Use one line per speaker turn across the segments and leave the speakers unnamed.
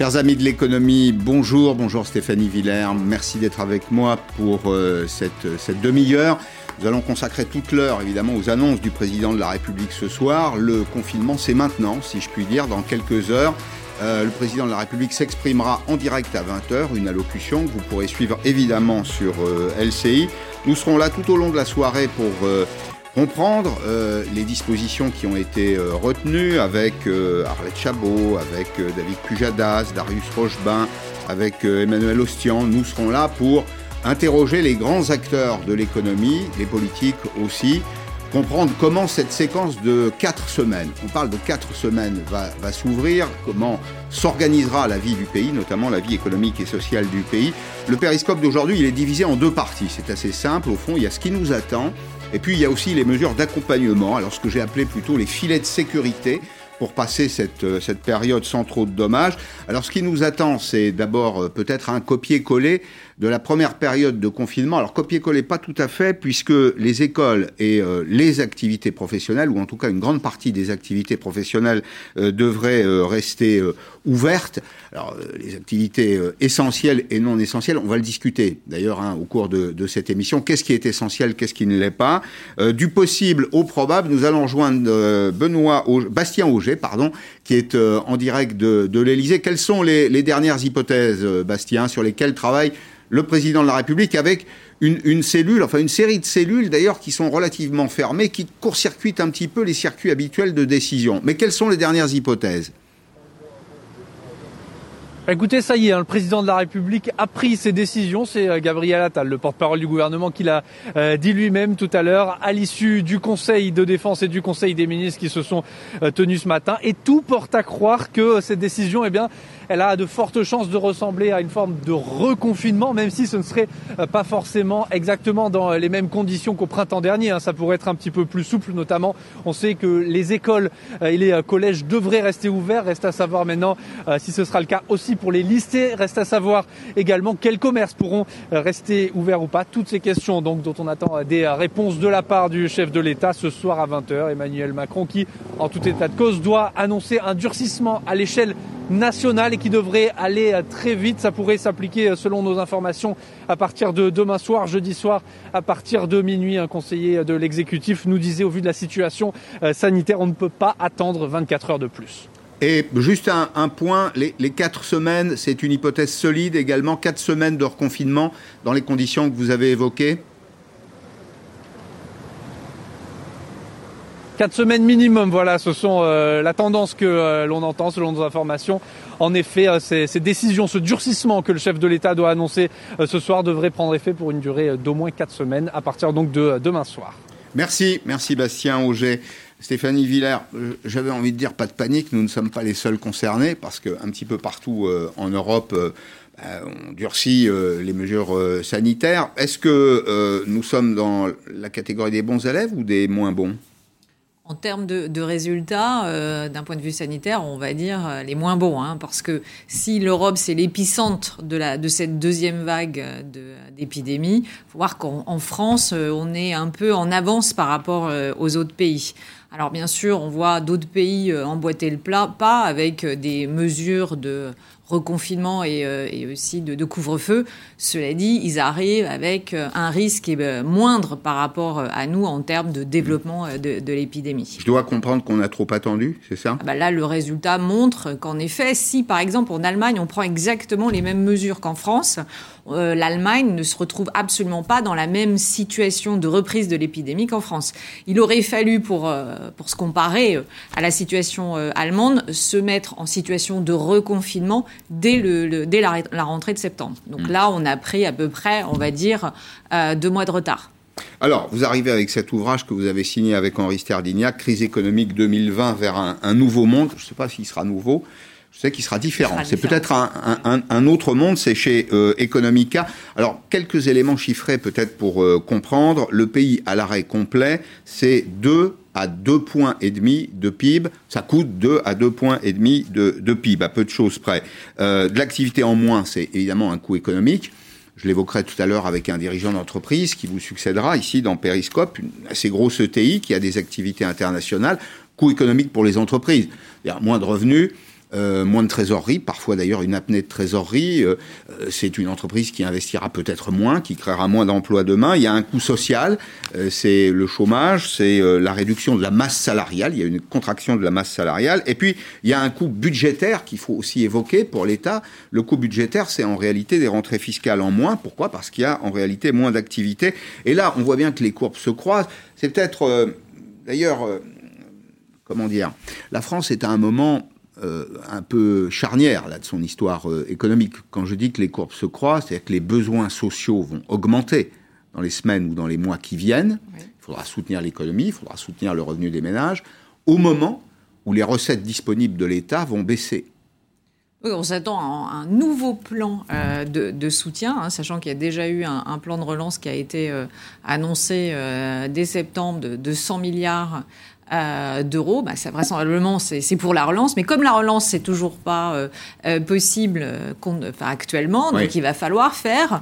Chers amis de l'économie, bonjour, bonjour Stéphanie Villers, merci d'être avec moi pour euh, cette, demi-heure. Nous allons consacrer toute l'heure évidemment aux annonces du président de la République ce soir. Le confinement, c'est maintenant, si je puis dire, dans quelques heures. Euh, le président de la République s'exprimera en direct à 20h, une allocution que vous pourrez suivre évidemment sur euh, LCI. Nous serons là tout au long de la soirée pour euh, comprendre les dispositions qui ont été retenues avec Arlette Chabot, avec David Pujadas, Darius Rochebain, avec Emmanuel Ostian. Nous serons là pour interroger les grands acteurs de l'économie, les politiques aussi, comprendre comment cette séquence de quatre semaines, on parle de quatre semaines, va, va s'ouvrir, comment s'organisera la vie du pays, notamment la vie économique et sociale du pays. Le périscope d'aujourd'hui, il est divisé en deux parties. C'est assez simple, au fond, il y a ce qui nous attend, et puis il y a aussi les mesures d'accompagnement, alors ce que j'ai appelé plutôt les filets de sécurité pour passer cette, euh, cette période sans trop de dommages. Alors ce qui nous attend, c'est d'abord euh, peut-être un copier-coller de la première période de confinement. Alors copier-coller pas tout à fait, puisque les écoles et euh, les activités professionnelles, ou en tout cas une grande partie des activités professionnelles, euh, devraient euh, rester ouvertes. Alors les activités essentielles et non essentielles, on va le discuter d'ailleurs hein, au cours de, de, cette émission. Qu'est-ce qui est essentiel, qu'est-ce qui ne l'est pas? Du possible au probable, nous allons joindre Benoît Bastien Auger, pardon, qui est en direct de, de l'Élysée. Quelles sont les, les dernières hypothèses, Bastien, sur lesquelles travaille le président de la République avec une, cellule, enfin une série de cellules d'ailleurs qui sont relativement fermées, qui court-circuitent un petit peu les circuits habituels de décision. Mais quelles sont les dernières hypothèses?
Écoutez, ça y est, hein, le président de la République a pris ses décisions. C'est euh, Gabriel Attal, le porte-parole du gouvernement, qui l'a euh, dit lui-même tout à l'heure, à l'issue du Conseil de défense et du Conseil des ministres qui se sont euh, tenus ce matin. Et tout porte à croire que cette décision, eh bien, elle a de fortes chances de ressembler à une forme de reconfinement, même si ce ne serait pas forcément exactement dans les mêmes conditions qu'au printemps dernier. Hein. Ça pourrait être un petit peu plus souple, notamment. On sait que les écoles et les collèges devraient rester ouverts. Reste à savoir maintenant si ce sera le cas aussi pour les lycées. Reste à savoir également quels commerces pourront euh, rester ouverts ou pas. Toutes ces questions donc dont on attend euh, des euh, réponses de la part du chef de l'État ce soir à 20h. Emmanuel Macron qui, en tout état de cause, doit annoncer un durcissement à l'échelle nationale qui devrait aller très vite. Ça pourrait s'appliquer, selon nos informations, à partir de demain soir, jeudi soir, à partir de minuit. Un conseiller de l'exécutif nous disait, au vu de la situation sanitaire, on ne peut pas attendre 24 heures de plus.
Et juste un, un point, les, les, quatre semaines, c'est une hypothèse solide également, quatre semaines de reconfinement dans les conditions que vous avez évoquées
Quatre semaines minimum, voilà, ce sont euh, la tendance que euh, l'on entend selon nos informations. En effet, euh, ces, ces, décisions, ce durcissement que le chef de l'État doit annoncer euh, ce soir devrait prendre effet pour une durée d'au moins quatre semaines à partir donc de demain soir.
Merci, merci Bastien Auger. Stéphanie Villers, j'avais envie de dire pas de panique, nous ne sommes pas les seuls concernés parce qu'un petit peu partout euh, en Europe, euh, bah, on durcit euh, les mesures euh, sanitaires. Est-ce que euh, nous sommes dans la catégorie des bons élèves ou des moins bons?
En termes de, de résultats, euh, d'un point de vue sanitaire, on va dire euh, les moins bons, hein, parce que si l'Europe c'est l'épicentre de, de cette deuxième vague d'épidémie, faut voir qu'en France, on est un peu en avance par rapport aux autres pays. Alors bien sûr, on voit d'autres pays emboîter le plat, pas avec des mesures de reconfinement et, euh, et aussi de, de couvre-feu. Cela dit, ils arrivent avec euh, un risque euh, moindre par rapport à nous en termes de développement de, de l'épidémie.
Je dois comprendre qu'on a trop attendu, c'est ça?
Ah bah Là, le résultat montre qu'en effet, si par exemple en Allemagne, on prend exactement les mêmes mesures qu'en France, euh, l'Allemagne ne se retrouve absolument pas dans la même situation de reprise de l'épidémie qu'en France. Il aurait fallu, pour, euh, pour se comparer euh, à la situation euh, allemande, se mettre en situation de reconfinement dès, le, le dès la, la, rentrée de septembre. Donc mmh. là, on a pris à peu près, on va dire, deux mois de retard.
Alors, vous arrivez avec cet ouvrage que vous avez signé avec Henri Sterdignac, Crise économique 2020 vers un, un nouveau monde. Je ne sais pas s'il sera nouveau. Je sais qu'il sera différent. C'est peut-être un, un, un, autre monde, c'est chez euh, Economica. Alors, quelques éléments chiffrés peut-être pour euh, comprendre. Le pays à l'arrêt complet, c'est 2 à 2 points et demi de PIB. Ça coûte 2 à 2 points et demi de, de PIB, à peu de choses près. Euh, de l'activité en moins, c'est évidemment un coût économique. Je l'évoquerai tout à l'heure avec un dirigeant d'entreprise qui vous succédera ici dans Periscope, une assez grosse ETI qui a des activités internationales. Coût économique pour les entreprises. Il y a moins de revenus, euh, moins de trésorerie, parfois d'ailleurs une apnée de trésorerie. Euh, euh, c'est une entreprise qui investira peut-être moins, qui créera moins d'emplois demain. Il y a un coût social, c'est le chômage, c'est la réduction de la masse salariale. Il y a une contraction de la masse salariale. Et puis il y a un coût budgétaire qu'il faut aussi évoquer pour l'État. Le coût budgétaire, c'est en réalité des rentrées fiscales en moins. Pourquoi? Parce qu'il y a en réalité moins d'activité. Et là, on voit bien que les courbes se croisent. C'est peut-être, d'ailleurs, comment dire, la France est à un moment euh, un peu charnière là, de son histoire euh, économique. Quand je dis que les courbes se croisent, c'est-à-dire que les besoins sociaux vont augmenter dans les semaines ou dans les mois qui viennent. Il faudra soutenir l'économie, il faudra soutenir le revenu des ménages, au moment où les recettes disponibles de l'État vont baisser.
Oui, on s'attend à un, nouveau plan euh, de, soutien, hein, sachant qu'il y a déjà eu un, plan de relance qui a été annoncé dès septembre de, de 100 milliards euh, d'euros. Bah, ça, vraisemblablement, c'est pour la relance. Mais comme la relance, c'est toujours pas euh, euh, possible enfin, actuellement, donc il va falloir faire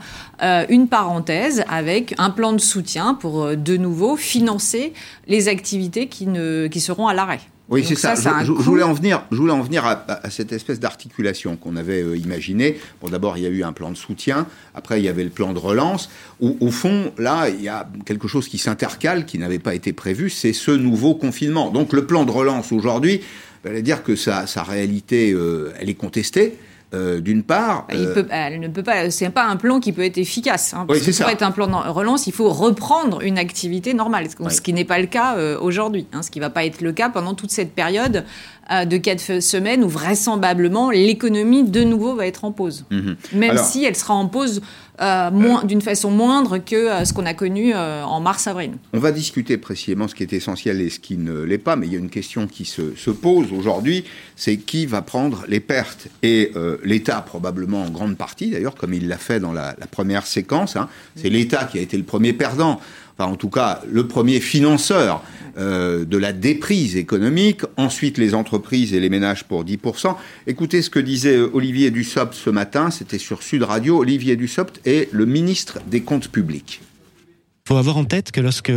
une parenthèse avec un plan de soutien pour de nouveau financer les activités qui, ne, qui seront à l'arrêt.
Oui, c'est ça. je, voulais en venir, je voulais en venir à, cette espèce d'articulation qu'on avait euh, imaginée. Bon, d'abord, il y a eu un plan de soutien. Après, il y avait le plan de relance. Au, au fond, là, il y a quelque chose qui s'intercale, qui n'avait pas été prévu. C'est ce nouveau confinement. Donc, le plan de relance aujourd'hui, va dire que sa, sa réalité, euh, elle est contestée. Euh, d'une part,
il euh, peut, elle ne peut pas. C'est pas un plan qui peut être efficace. Hein, parce pour être un plan de relance, il faut reprendre une activité normale, ce qui n'est pas le cas euh, aujourd'hui. Hein, ce qui ne va pas être le cas pendant toute cette période de quatre semaines où vraisemblablement l'économie de nouveau va être en pause, mhm. même si elle sera en pose euh, d'une façon moindre que euh, ce qu'on a connu euh, en mars-avril.
On va discuter précisément ce qui est essentiel et ce qui ne l'est pas, mais il y a une question qui se, se pose aujourd'hui, c'est qui va prendre les pertes Et l'État probablement en grande partie, d'ailleurs, comme il l'a fait dans la, la première séquence, hein, c'est l'État qui a été le premier perdant enfin en tout cas le premier financeur euh, de la déprise économique, ensuite les entreprises et les ménages pour 10%. Écoutez ce que disait euh, Olivier Dussopt ce matin, c'était sur Sud Radio. Olivier Dussopt est le ministre des Comptes publics.
Il faut avoir en tête que lorsque,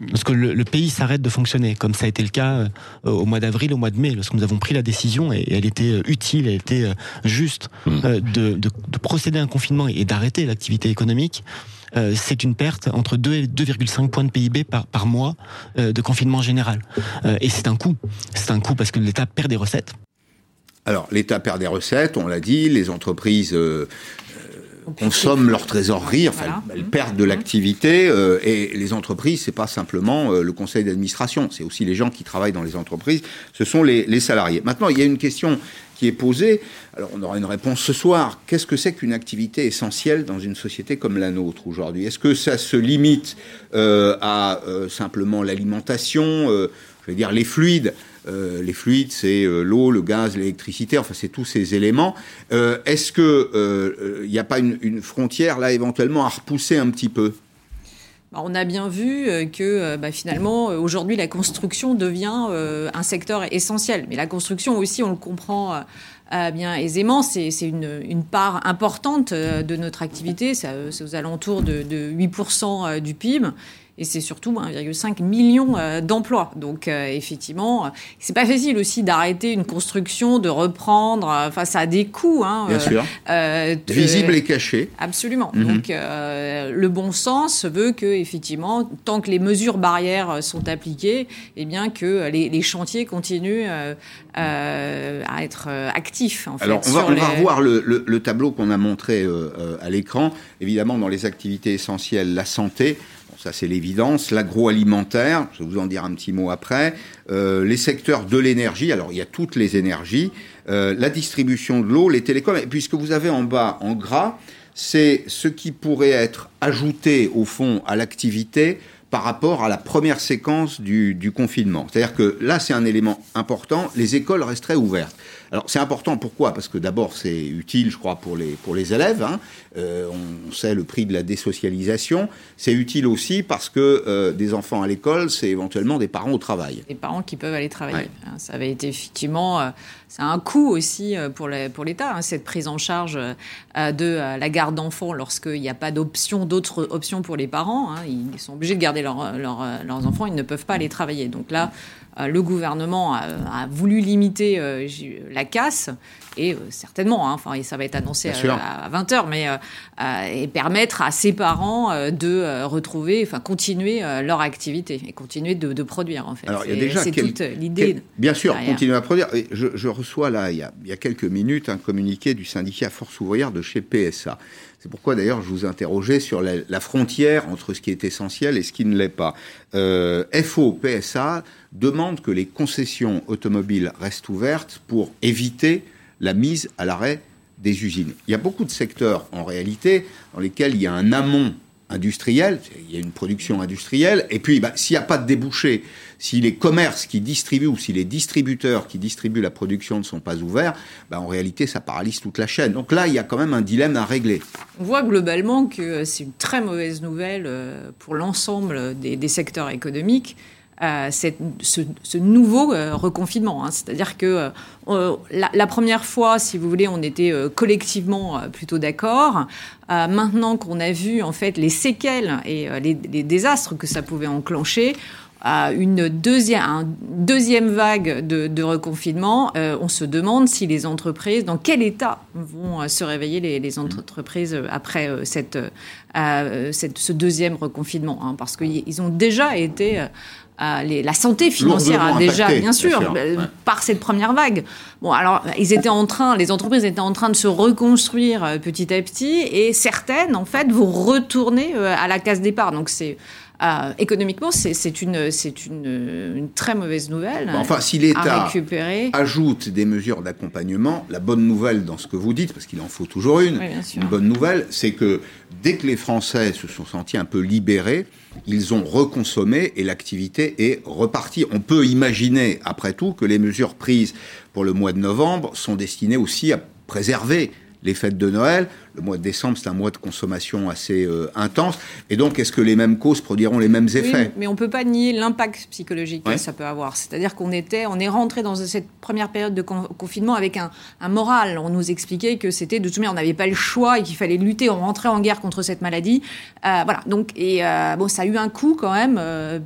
lorsque le, pays s'arrête de fonctionner, comme ça a été le cas euh, au mois d'avril, au mois de mai, lorsque nous avons pris la décision, et, elle était utile, elle était juste, mmh. de, de, procéder à un confinement et d'arrêter l'activité économique, euh, c'est une perte entre 2 et 2,5 points de PIB par, par mois euh, de confinement général. Euh, et c'est un coût. C'est un coût parce que l'État perd des recettes.
Alors, l'État perd des recettes, on l'a dit, les entreprises consomment leur trésorerie, enfin, elles, perdent de l'activité, et les entreprises, c'est pas simplement le conseil d'administration, c'est aussi les gens qui travaillent dans les entreprises, ce sont les, les, salariés. Maintenant, il y a une question est posée. Alors on aura une réponse ce soir. Qu'est-ce que c'est qu'une activité essentielle dans une société comme la nôtre aujourd'hui? Est-ce que ça se limite euh, à euh, simplement l'alimentation, euh, je veux dire les fluides? Les fluides, c'est l'eau, le gaz, l'électricité, enfin c'est tous ces éléments. Est-ce que il n'y a pas une, frontière là éventuellement à repousser un petit peu?
On a bien vu que bah, finalement, aujourd'hui, la construction devient un secteur essentiel. Mais la construction aussi, on le comprend euh, bien aisément. C'est une, part importante euh, de notre activité. C'est aux alentours de, de 8% euh, du PIB et c'est surtout 1,5 million euh, d'emplois. Donc euh, effectivement, c'est pas facile aussi d'arrêter une construction, de reprendre. Euh, enfin, ça a des coûts. Hein,
Bien sûr. Visible et caché.
Absolument. Mhm. Donc le bon sens veut que effectivement, tant que les mesures barrières sont appliquées, eh bien que les, chantiers continuent à être actifs. En
Alors on, va, on va, revoir le, le tableau qu'on a montré à l'écran. Évidemment, dans les activités essentielles, la santé ça c'est l'évidence. L'agroalimentaire, je vais vous en dire un petit mot après. Euh, les secteurs de l'énergie, alors il y a toutes les énergies. Euh, la distribution de l'eau, les télécoms. Et puis ce que vous avez en bas en gras, c'est ce qui pourrait être ajouté au fond à l'activité par rapport à la première séquence du confinement. C'est-à-dire que là, c'est un élément important, les écoles resteraient ouvertes. Alors c'est important, pourquoi? Parce que d'abord c'est utile, je crois, pour les, pour les élèves. Hein. Euh, on sait le prix de la désocialisation. C'est utile aussi parce que euh, des enfants à l'école, c'est éventuellement des parents au travail.
Des parents qui peuvent aller travailler. Hein, ça avait été effectivement, euh, c'est un coût aussi pour l'État, hein, cette prise en charge de la garde d'enfants lorsqu'il n'y a pas d'option, d'autres options pour les parents. Ils sont obligés de garder leurs enfants, ils ne peuvent pas aller travailler. Donc là, le gouvernement a, a voulu limiter la casse et certainement, hein, enfin, ça va être annoncé à, 20h, mais et permettre à ses parents de retrouver, enfin, continuer leur activité et continuer de, produire, en fait.
Alors, il y a déjà c'est toute l'idée. Bien sûr, continuer à produire. Je, je reçois là, il y, a, il y, a, quelques minutes, un communiqué du syndicat Force ouvrière de chez PSA. C'est pourquoi d'ailleurs je vous interrogeais sur la, frontière entre ce qui est essentiel et ce qui ne l'est pas. Euh, FO, PSA demande que les concessions automobiles restent ouvertes pour éviter la mise à l'arrêt des usines. Il y a beaucoup de secteurs en réalité dans lesquels il y a un amont industriel, il y a une production industrielle, et puis bah, s'il n'y a pas de débouché, si les commerces qui distribuent ou si les distributeurs qui distribuent la production ne sont pas ouverts, bah, en réalité ça paralyse toute la chaîne. Donc là, il y a quand même un dilemme à régler.
On voit globalement que c'est une très mauvaise nouvelle euh, pour l'ensemble des secteurs économiques euh, ce, nouveau euh, reconfinement. Hein. C'est-à-dire que euh, la, première fois, si vous voulez, on était collectivement plutôt d'accord. maintenant qu'on a vu en fait les séquelles et les, désastres que ça pouvait enclencher, une deuxième, deuxième vague de, reconfinement, on se demande si les entreprises, dans quel état vont se réveiller les, entreprises après cette, ce deuxième reconfinement, hein, parce qu'ils ont déjà été la santé financière a déjà, bien sûr, euh, par cette première vague. Bon, alors, ils étaient en train, les entreprises étaient en train de se reconstruire euh, petit à petit, et certaines, en fait, vont retourner euh, à la case départ. Donc, c'est économiquement, c'est une, c'est une, une, très mauvaise nouvelle.
Enfin, si l'État ajoute des mesures d'accompagnement, la bonne nouvelle dans ce que vous dites, parce qu'il en faut toujours une, une bonne nouvelle, c'est que dès que les Français se sont sentis un peu libérés, ils ont reconsommé et l'activité est repartie. On peut imaginer, après tout, que les mesures prises pour le mois de novembre sont destinées aussi à préserver les fêtes de Noël, le mois de décembre, c'est un mois de consommation assez euh, intense. Et donc, est-ce que les mêmes causes produiront les mêmes effets?
Mais on ne peut pas nier l'impact psychologique que ça peut avoir. C'est-à-dire qu'on était, on est rentré dans cette première période de confinement avec un, moral. On nous expliquait que c'était de toute manière, on n'avait pas le choix et qu'il fallait lutter. On rentrait en guerre contre cette maladie. Euh, voilà. Donc, et euh, bon, ça a eu un coût quand même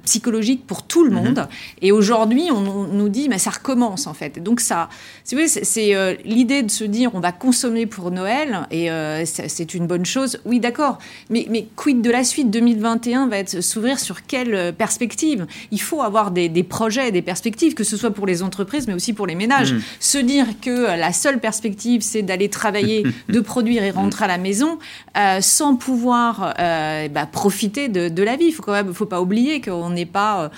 psychologique pour tout le mhm. monde. Et aujourd'hui, on, nous dit, mais ça recommence en fait. Donc ça, c'est l'idée de se dire, on va consommer pour Noël et c'est une bonne chose. Oui, d'accord. Mais, mais quid de la suite? 2021 va être s'ouvrir sur quelle euh, perspective? Il faut avoir des, projets, des perspectives, que ce soit pour les entreprises, mais aussi pour les ménages. Mmh. Se dire que euh, la seule perspective, c'est d'aller travailler, de produire et rentrer à la maison, sans pouvoir bah, profiter de, la vie. Il faut quand même, faut pas oublier qu'on n'est pas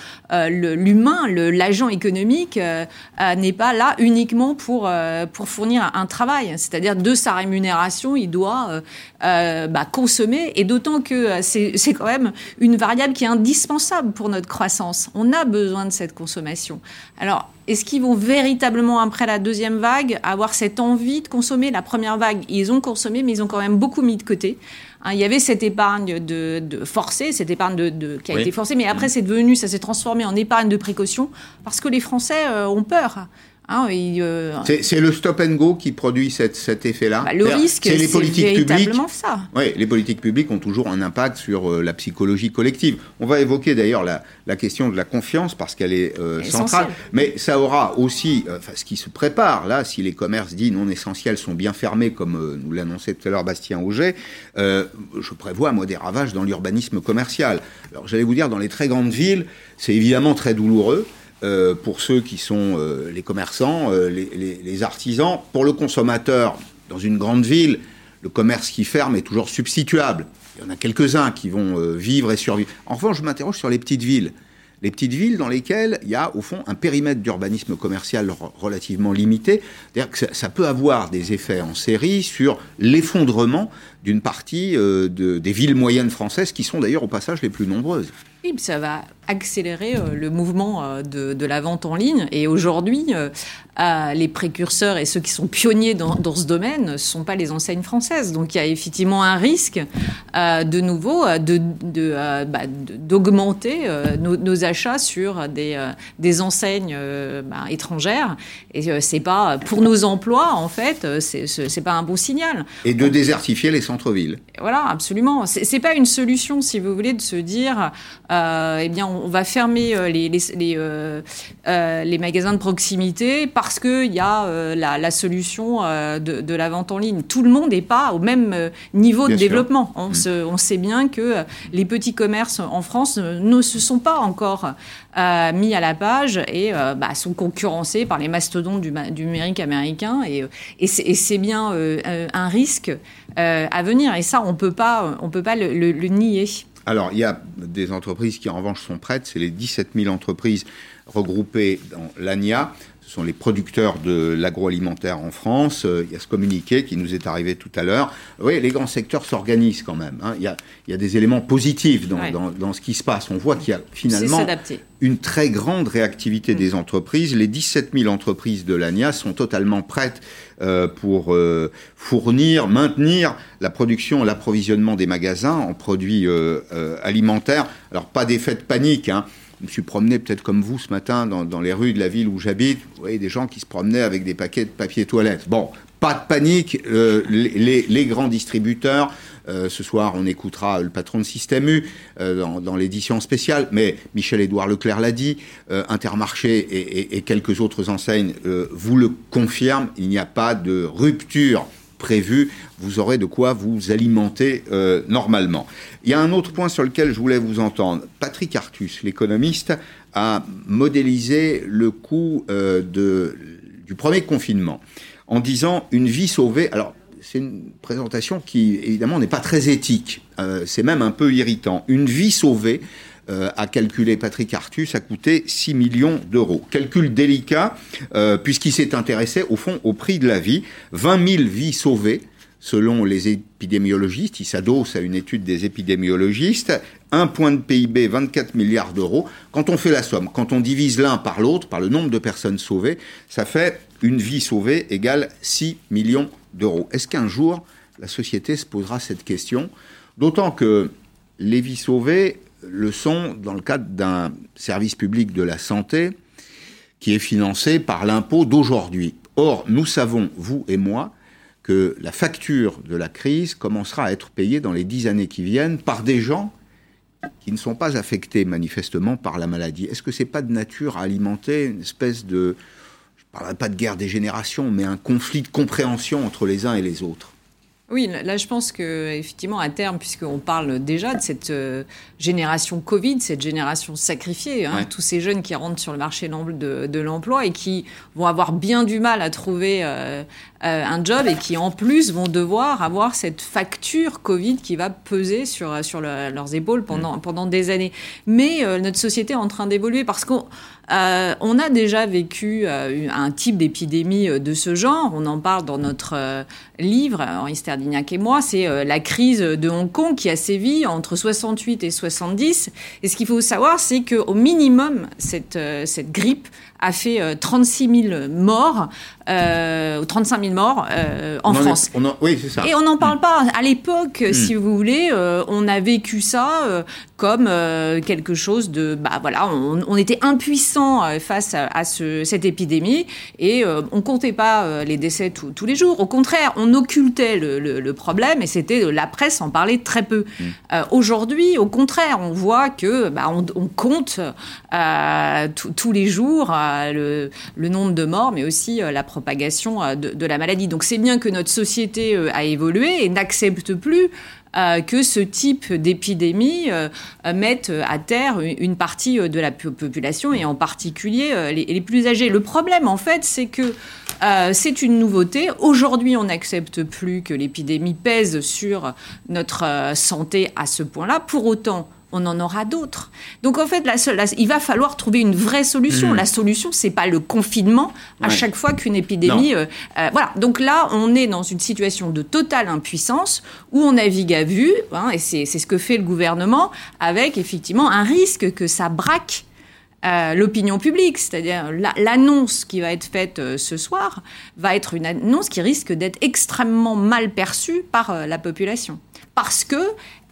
l'humain, l'agent économique n'est pas là uniquement pour pour fournir un travail. C'est-à-dire de sa rémunération, il doit euh, euh, bah, consommer, et d'autant que euh, c'est quand même une variable qui est indispensable pour notre croissance. On a besoin de cette consommation. Alors, est-ce qu'ils vont véritablement, après la deuxième vague, avoir cette envie de consommer La première vague, ils ont consommé, mais ils ont quand même beaucoup mis de côté. Hein, il y avait cette épargne de, forcée, cette épargne de, qui a été forcée, mais après, c'est devenu, ça s'est transformé en épargne de précaution, parce que les Français ont peur.
Ah, euh, c'est le stop and go qui produit cet effet-là.
Bah, le risque, c'est les politiques publiques. ça.
Oui, les politiques publiques ont toujours un impact sur euh, la psychologie collective. On va évoquer d'ailleurs la, question de la confiance parce qu'elle est euh, centrale. Mais ça aura aussi, ce qui se prépare là, si les commerces dits non essentiels sont bien fermés, comme nous l'annonçait tout à l'heure Bastien Auger, je prévois moi des ravages dans l'urbanisme commercial. Alors j'allais vous dire, dans les très grandes villes, c'est évidemment très douloureux. Euh, pour ceux qui sont euh, les commerçants, euh, les, artisans. Pour le consommateur, dans une grande ville, le commerce qui ferme est toujours substituable. Il y en a quelques-uns qui vont vivre et survivre. En revanche, je m'interroge sur les petites villes. Les petites villes dans lesquelles il y a au fond un périmètre d'urbanisme commercial relativement limité. C'est-à-dire que ça, peut avoir des effets en série sur l'effondrement d'une partie des villes moyennes françaises qui sont d'ailleurs au passage les plus nombreuses.
Oui, ça va accélérer euh, le mouvement euh, de, la vente en ligne. Et aujourd'hui, euh, les précurseurs et ceux qui sont pionniers dans, ce domaine ne sont pas les enseignes françaises. Donc il y a effectivement un risque de nouveau bah, d'augmenter nos, achats sur des, des enseignes bah, étrangères. Et c'est pas pour nos emplois, en fait, c'est pas un bon signal.
Et de désertifier l'essentiel centre-ville.
Voilà, absolument. C'est pas une solution, si vous voulez, de se dire, euh, eh bien, on va fermer euh, les, les, les, euh, euh, les magasins de proximité parce qu'il y a euh, la, la, solution de, de, la vente en ligne. Tout le monde n'est pas au même niveau bien de sûr. développement. On, mmh. se, on, sait bien que les petits commerces en France ne se sont pas encore mis à la page et bah, sont concurrencés par les mastodontes du, du numérique américain. Et, et c'est bien un risque à venir. Et ça, on peut pas, on peut pas le nier.
Alors, il y a des entreprises qui, en revanche, sont prêtes. C'est les 17 000 entreprises regroupées dans l'ANIA. Sont les producteurs de l'agroalimentaire en France. Il y a ce communiqué qui nous est arrivé tout à l'heure. Oui, les grands secteurs s'organisent quand même. Hein. Il, y a, il, y a, des éléments positifs dans, ouais. dans, dans, ce qui se passe. On voit qu'il y a finalement une très grande réactivité mmh. des entreprises. Les 17 000 entreprises de l'ANIA sont totalement prêtes euh, pour euh, fournir, maintenir la production et l'approvisionnement des magasins en produits euh, alimentaires. Alors, pas d'effet de panique, hein. Je me suis promené peut-être comme vous ce matin dans, les rues de la ville où j'habite. Vous voyez des gens qui se promenaient avec des paquets de papier toilette. Bon, pas de panique. Euh, les, grands distributeurs, euh, ce soir on écoutera le patron de Système U euh, dans, l'édition spéciale, mais Michel-Édouard Leclerc l'a dit, Intermarché et, quelques autres enseignes vous le confirment. Il n'y a pas de rupture prévu, vous aurez de quoi vous alimenter euh, normalement. Il y a un autre point sur lequel je voulais vous entendre. Patrick Artus, l'économiste, a modélisé le coût euh, de, du premier confinement en disant une vie sauvée. Alors, c'est une présentation qui, évidemment, n'est pas très éthique. Euh, c'est même un peu irritant. Une vie sauvée, euh, a calculé Patrick Artus, a coûté 6 millions d'euros. Calcul délicat, euh, puisqu'il s'est intéressé, au fond, au prix de la vie. 20 000 vies sauvées, selon les épidémiologistes. Il s'adosse à une étude des épidémiologistes. Un point de PIB, 24 milliards d'euros. Quand on fait la somme, quand on divise l'un par l'autre, par le nombre de personnes sauvées, ça fait une vie sauvée égale 6 millions d'euros. Est-ce qu'un jour, la société se posera cette question? D'autant que les vies sauvées, le sont dans le cadre d'un service public de la santé qui est financé par l'impôt d'aujourd'hui. Or, nous savons, vous et moi, que la facture de la crise commencera à être payée dans les dix années qui viennent par des gens qui ne sont pas affectés manifestement par la maladie. Est-ce que c'est pas de nature à alimenter une espèce de, je ne parlerai pas de guerre des générations, mais un conflit de compréhension entre les uns et les autres?
Oui, là, je pense que effectivement, à terme, puisqu'on parle déjà de cette euh, génération Covid, cette génération sacrifiée, hein, ouais. tous ces jeunes qui rentrent sur le marché de, de l'emploi et qui vont avoir bien du mal à trouver euh, euh, un job et qui, en plus, vont devoir avoir cette facture Covid qui va peser sur, sur le, leurs épaules pendant, mmh. pendant des années. Mais euh, notre société est en train d'évoluer parce qu'on euh, on a déjà vécu euh, un type d'épidémie euh, de ce genre. On en parle dans notre livre, Henri Sterdignac et moi. C'est la crise de Hong Kong qui a sévi entre 68 et 70. Et ce qu'il faut savoir, c'est qu'au minimum, cette grippe a fait euh, 36 000 morts, euh, 35 000 morts euh, en
on
France.
Est, on a, oui, c'est ça.
Et on n'en parle mmh. pas. À l'époque, mmh. si vous voulez, euh, on a vécu ça euh, comme euh, quelque chose de, bah voilà, on, on était impuissant face à, à ce, cette épidémie et on comptait pas les décès tous, tous les jours. Au contraire, on occultait le, le, le problème et c'était la presse en parlait très peu. Mmh. Aujourd'hui, au contraire, on voit que bah, on, on compte tous les jours le, nombre de morts, mais aussi euh, la propagation euh, de, la maladie. Donc c'est bien que notre société euh, a évolué et n'accepte plus que ce type d'épidémie mette à terre une partie de la population et en particulier les, les, plus âgés. Le problème, en fait, c'est que c'est une nouveauté. Aujourd'hui, on n'accepte plus que l'épidémie pèse sur notre santé à ce point-là. Pour autant, on en aura d'autres. Donc en fait, la seule, la, il va falloir trouver une vraie solution. Mmh. La solution, c'est pas le confinement à ouais. chaque fois qu'une épidémie. Euh, euh, voilà. Donc là, on est dans une situation de totale impuissance où on navigue à vue, hein, et c'est ce que fait le gouvernement, avec effectivement un risque que ça braque euh, l'opinion publique, c'est-à-dire l'annonce qui va être faite euh, ce soir va être une annonce qui risque d'être extrêmement mal perçue par euh, la population. Parce que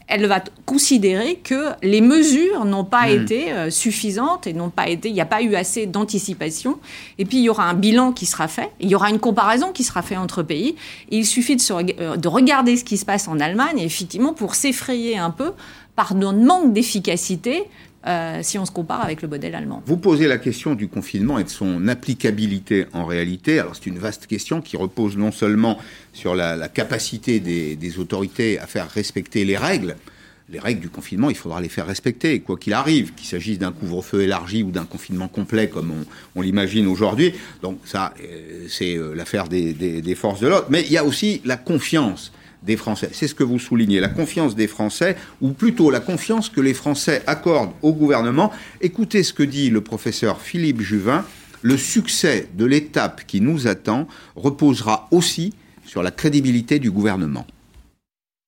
elle va considérer que les mesures n'ont pas hmm. été euh, suffisantes et n'ont pas été, il n'y a pas eu assez d'anticipation. Et puis il y aura un bilan qui sera fait, il y aura une comparaison qui sera faite entre pays. il suffit de, euh, de regarder ce qui se passe en Allemagne, effectivement, pour s'effrayer un peu par notre manque d'efficacité euh, si on se compare avec le modèle allemand.
Vous posez la question du confinement et de son applicabilité en réalité. Alors c'est une vaste question qui repose non seulement sur la, capacité des, autorités à faire respecter les règles, les règles du confinement, il faudra les faire respecter, quoi qu'il arrive, qu'il s'agisse d'un couvre-feu élargi ou d'un confinement complet comme on, l'imagine aujourd'hui. Donc ça, euh, c'est euh, l'affaire des forces de l'ordre. Mais il y a aussi la confiance C'est ce que vous soulignez, la confiance des Français, ou plutôt la confiance que les Français accordent au gouvernement. Écoutez ce que dit le professeur Philippe Juvin. Le succès de l'étape qui nous attend reposera aussi sur la crédibilité du gouvernement.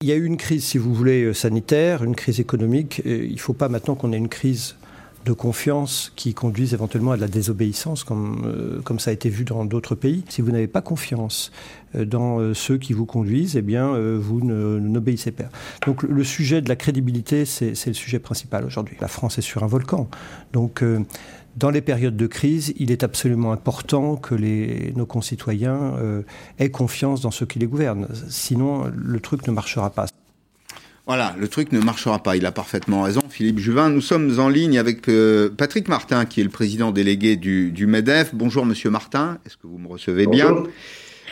Il y a eu une crise, si vous voulez, sanitaire, une crise économique. Il ne faut pas maintenant qu'on ait une crise de confiance qui conduisent éventuellement à de la désobéissance, comme, euh, comme ça a été vu dans d'autres pays. Si vous n'avez pas confiance euh, dans euh, ceux qui vous conduisent, eh bien, vous n'obéissez pas. Donc le sujet de la crédibilité, c'est le sujet principal aujourd'hui. La France est sur un volcan. Donc dans les périodes de crise, il est absolument important que les, nos concitoyens aient confiance dans ceux qui les gouvernent. Sinon, le truc ne marchera pas.
Voilà, le truc ne marchera pas. Il a parfaitement raison, Philippe Juvin. Nous sommes en ligne avec euh, Patrick Martin, qui est le président délégué du, du MEDEF. Bonjour, monsieur Martin. Est-ce que vous me recevez bien?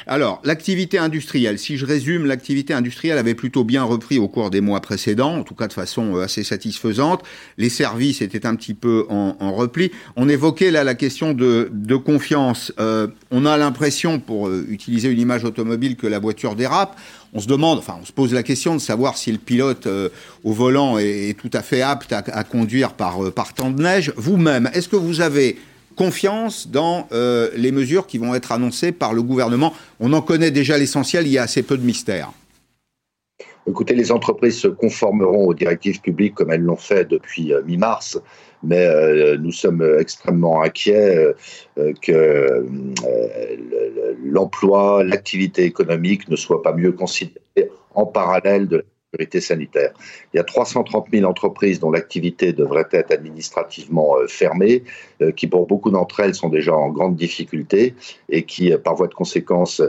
Alors, l'activité industrielle, si je résume, l'activité industrielle avait plutôt bien repris au cours des mois précédents, en tout cas de façon euh, assez satisfaisante. Les services étaient un petit peu en, en repli. On évoquait là la question de, de confiance. Euh, on a l'impression, pour euh, utiliser une image automobile, que la voiture dérape. On se demande, enfin, on se pose la question de savoir si le pilote au volant est, tout à fait apte à, à conduire par, par temps de neige. Vous-même, est-ce que vous avez confiance dans euh, les mesures qui vont être annoncées par le gouvernement. On en connaît déjà l'essentiel, il y a assez peu de mystère.
Écoutez, les entreprises se conformeront aux directives publiques comme elles l'ont fait depuis euh, mi-mars, mais euh, nous sommes extrêmement inquiets que l'emploi, l'activité économique ne soient pas mieux considérés en parallèle de Il y a 330 000 entreprises dont l'activité devrait être administrativement euh, fermée, euh, qui pour beaucoup d'entre elles sont déjà en grande difficulté et qui, euh, par voie de conséquence,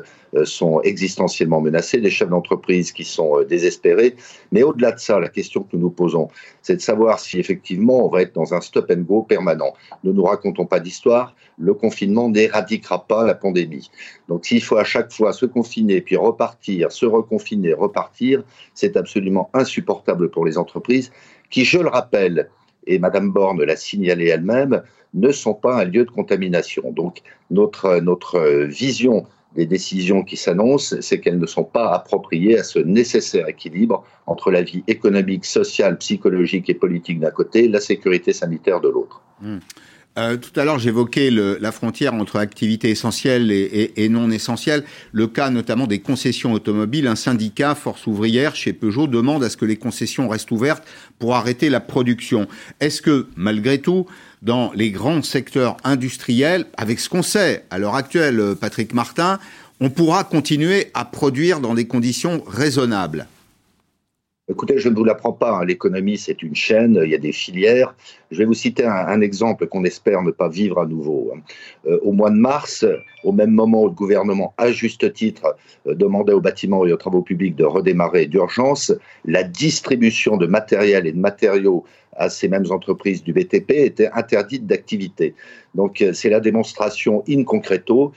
sont existentiellement menacées, des chefs d'entreprise qui sont désespérés. Mais au-delà de ça, la question que nous nous posons, c'est de savoir si effectivement on va être dans un stop and go permanent. Ne nous racontons pas d'histoire, le confinement n'éradiquera pas la pandémie. Donc s'il faut à chaque fois se confiner, puis repartir, se reconfiner, repartir, c'est absolument insupportable pour les entreprises qui, je le rappelle, et Madame Borne l'a signalé elle-même, ne sont pas un lieu de contamination. Donc notre, notre vision des décisions qui s'annoncent, c'est qu'elles ne sont pas appropriées à ce nécessaire équilibre entre la vie économique, sociale, psychologique et politique d'un côté, la sécurité sanitaire de l'autre.
Mmh. Euh, tout à l'heure, j'évoquais la frontière entre activités essentielles et, non essentielles. Le cas notamment des concessions automobiles. Un syndicat, Force ouvrière, chez Peugeot, demande à ce que les concessions restent ouvertes pour arrêter la production. Est-ce que, malgré tout, dans les grands secteurs industriels, avec ce qu'on sait à l'heure actuelle, Patrick Martin, on pourra continuer à produire dans des conditions raisonnables?
Écoutez, je ne vous l'apprends pas, hein. l'économie c'est une chaîne, il y a des filières. Je vais vous citer un, exemple qu'on espère ne pas vivre à nouveau. Hein. Euh, au mois de mars, au même moment où le gouvernement, à juste titre, euh, demandait aux bâtiments et aux travaux publics de redémarrer d'urgence, la distribution de matériel et de matériaux à ces mêmes entreprises du BTP était interdite d'activité. Donc euh, c'est la démonstration in concreto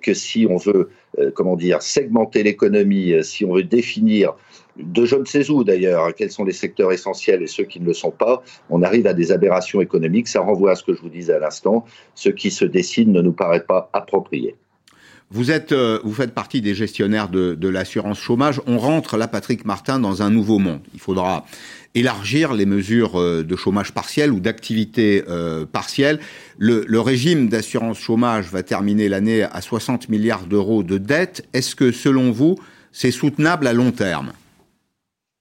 que si on veut, comment dire, segmenter l'économie, si on veut définir de je ne sais où d'ailleurs, quels sont les secteurs essentiels et ceux qui ne le sont pas, on arrive à des aberrations économiques. Ça renvoie à ce que je vous disais à l'instant. Ce qui se dessine ne nous paraît pas approprié.
Vous, êtes, euh, vous faites partie des gestionnaires de, l'assurance chômage. On rentre là, Patrick Martin, dans un nouveau monde. Il faudra élargir les mesures euh, de chômage partiel ou d'activité euh, partielle. Le, régime d'assurance chômage va terminer l'année à 60 milliards d'euros de dettes. Est-ce que, selon vous, c'est soutenable à long terme?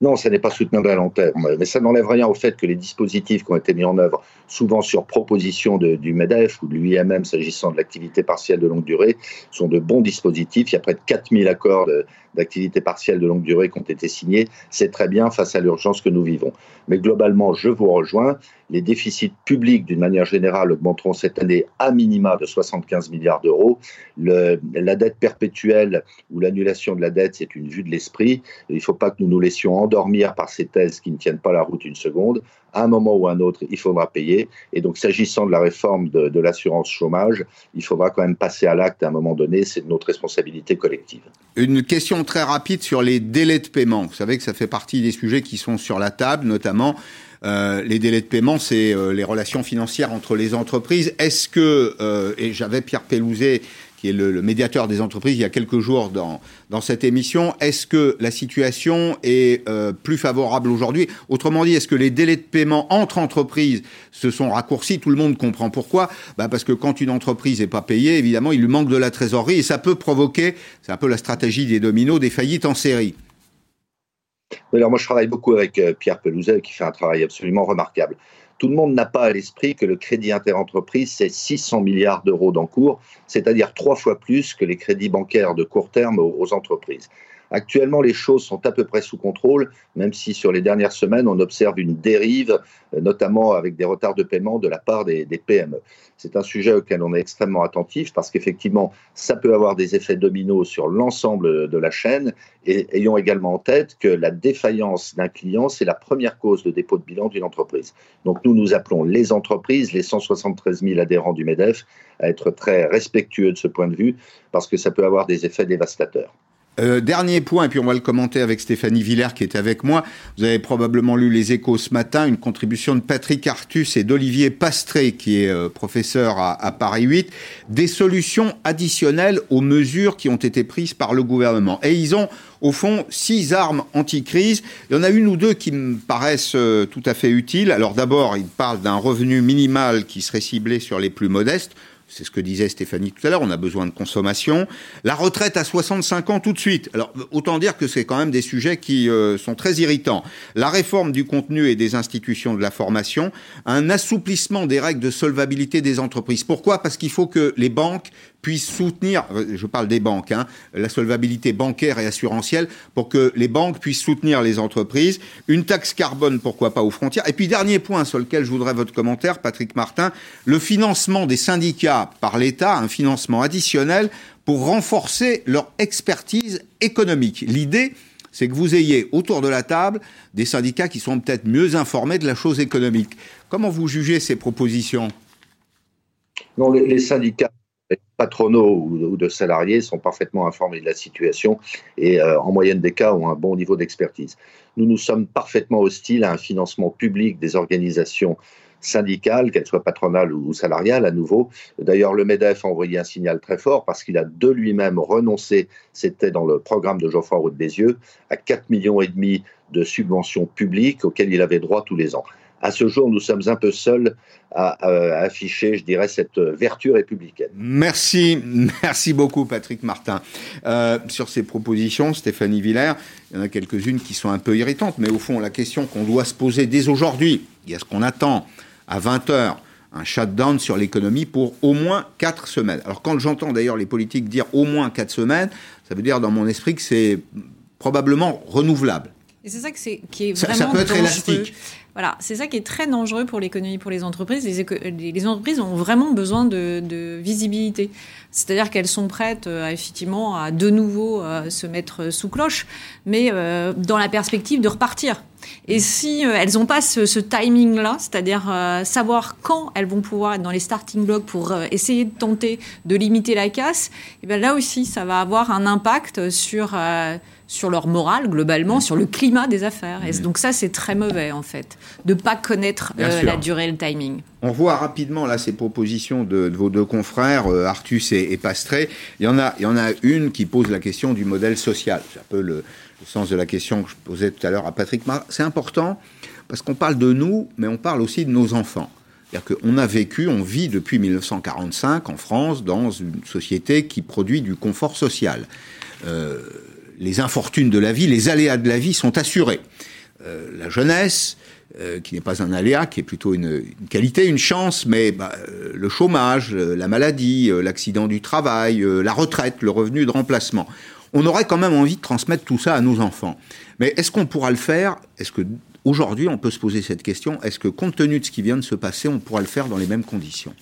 Non, ça n'est pas soutenable à long terme, mais ça n'enlève rien au fait que les dispositifs qui ont été mis en œuvre, souvent sur proposition du MEDEF ou de l'UIMM s'agissant de l'activité partielle de longue durée, sont de bons dispositifs. Il y a près de 4000 accords d'activité partielle de longue durée qui ont été signés. C'est très bien face à l'urgence que nous vivons. Mais globalement, je vous rejoins. Les déficits publics, d'une manière générale, augmenteront cette année à minima de 75 milliards d'euros. La dette perpétuelle ou l'annulation de la dette, c'est une vue de l'esprit. Il ne faut pas que nous nous laissions endormir par ces thèses qui ne tiennent pas la route une seconde. À un moment ou à un autre, il faudra payer. Et donc, s'agissant de la réforme de, l'assurance chômage, il faudra quand même passer à l'acte à un moment donné. C'est notre responsabilité collective.
Une question très rapide sur les délais de paiement. Vous savez que ça fait partie des sujets qui sont sur la table, notamment euh, les délais de paiement, c'est euh, les relations financières entre les entreprises. Est-ce que, euh, et j'avais Pierre Pellouzet, qui est le, médiateur des entreprises, il y a quelques jours dans, dans cette émission, est-ce que la situation est plus favorable aujourd'hui? Autrement dit, est-ce que les délais de paiement entre entreprises se sont raccourcis? Tout le monde comprend pourquoi. Bah parce que quand une entreprise n'est pas payée, évidemment, il lui manque de la trésorerie et ça peut provoquer, c'est un peu la stratégie des dominos, des faillites en série.
Alors moi, je travaille beaucoup avec euh, Pierre Pelouzet, qui fait un travail absolument remarquable. Tout le monde n'a pas à l'esprit que le crédit interentreprise, c'est 600 milliards d'euros d'encours, c'est-à-dire trois fois plus que les crédits bancaires de court terme aux entreprises. Actuellement, les choses sont à peu près sous contrôle, même si sur les dernières semaines, on observe une dérive, euh, notamment avec des retards de paiement de la part des, PME. C'est un sujet auquel on est extrêmement attentif parce qu'effectivement, ça peut avoir des effets dominos sur l'ensemble de la chaîne et ayons également en tête que la défaillance d'un client, c'est la première cause de dépôt de bilan d'une entreprise. Donc nous, nous appelons les entreprises, les 173 000 adhérents du MEDEF, à être très respectueux de ce point de vue parce que ça peut avoir des effets dévastateurs.
Euh, dernier point, et puis on va le commenter avec Stéphanie Villers qui est avec moi. Vous avez probablement lu les échos ce matin, une contribution de Patrick Artus et d'Olivier Pastré, qui est euh, professeur à, Paris 8, des solutions additionnelles aux mesures qui ont été prises par le gouvernement. Et ils ont, au fond, six armes anti-crise. Il y en a une ou deux qui me paraissent euh, tout à fait utiles. Alors d'abord, ils parlent d'un revenu minimal qui serait ciblé sur les plus modestes. C'est ce que disait Stéphanie tout à l'heure, on a besoin de consommation. La retraite à 65 ans tout de suite. Alors autant dire que c'est quand même des sujets qui euh, sont très irritants. La réforme du contenu et des institutions de la formation, un assouplissement des règles de solvabilité des entreprises. Pourquoi? Parce qu'il faut que les banques puissent soutenir, euh, je parle des banques, hein, la solvabilité bancaire et assurantielle, pour que les banques puissent soutenir les entreprises, une taxe carbone, pourquoi pas aux frontières. Et puis dernier point sur lequel je voudrais votre commentaire, Patrick Martin, le financement des syndicats par l'État, un financement additionnel pour renforcer leur expertise économique. L'idée, c'est que vous ayez autour de la table des syndicats qui sont peut-être mieux informés de la chose économique. Comment vous jugez ces propositions?
Non, les syndicats patronaux ou de salariés sont parfaitement informés de la situation et euh, en moyenne des cas ont un bon niveau d'expertise. Nous nous sommes parfaitement hostiles à un financement public des organisations syndicales, qu'elles soient patronales ou salariales à nouveau. D'ailleurs, le MEDEF a envoyé un signal très fort parce qu'il a de lui-même renoncé, c'était dans le programme de Geoffroy Roux de Bézieux, à 4 millions de subventions publiques auxquelles il avait droit tous les ans à ce jour, nous sommes un peu seuls à, afficher, je dirais, cette vertu républicaine.
Merci, merci beaucoup, Patrick Martin. Euh, sur ces propositions, Stéphanie Villers, il y en a quelques-unes qui sont un peu irritantes, mais au fond, la question qu'on doit se poser dès aujourd'hui, a ce qu'on attend à 20 heures un shutdown sur l'économie pour au moins 4 semaines. Alors quand j'entends d'ailleurs les politiques dire au moins 4 semaines, ça veut dire dans mon esprit que c'est probablement renouvelable.
Et c'est ça que c'est qui est vraiment ça, peut être élastique. Voilà, c'est ça qui est très dangereux pour l'économie, pour les entreprises. Les, les, entreprises ont vraiment besoin de, de visibilité. C'est-à-dire qu'elles sont prêtes euh, effectivement à de nouveau euh, se mettre sous cloche, mais euh, dans la perspective de repartir. Et si elles n'ont pas ce, ce timing-là, c'est-à-dire savoir quand elles vont pouvoir être dans les starting blocks pour essayer de tenter de limiter la casse, et eh bien là aussi, ça va avoir un impact sur sur leur morale globalement, sur le climat des affaires. Et donc ça, c'est très mauvais en fait, de pas connaître euh, la durée, le timing.
On voit rapidement là ces propositions de, vos deux confrères, euh, Artus et, Pastré. Il y en a, il y en a une qui pose la question du modèle social. C'est un peu le, sens de la question que je posais tout à l'heure à Patrick. C'est important parce qu'on parle de nous, mais on parle aussi de nos enfants. C'est-à-dire qu'on a vécu, on vit depuis 1945 en France dans une société qui produit du confort social. Euh, les infortunes de la vie, les aléas de la vie sont assurés. la jeunesse, qui n'est pas un aléa, qui est plutôt une, qualité, une chance, mais bah, le chômage, la maladie, l'accident du travail, la retraite, le revenu de remplacement. On aurait quand même envie de transmettre tout ça à nos enfants. Mais est-ce qu'on pourra le faire? Est-ce que aujourd'hui on peut se poser cette question? Est-ce que compte tenu de ce qui vient de se passer, on pourra le faire dans les mêmes conditions?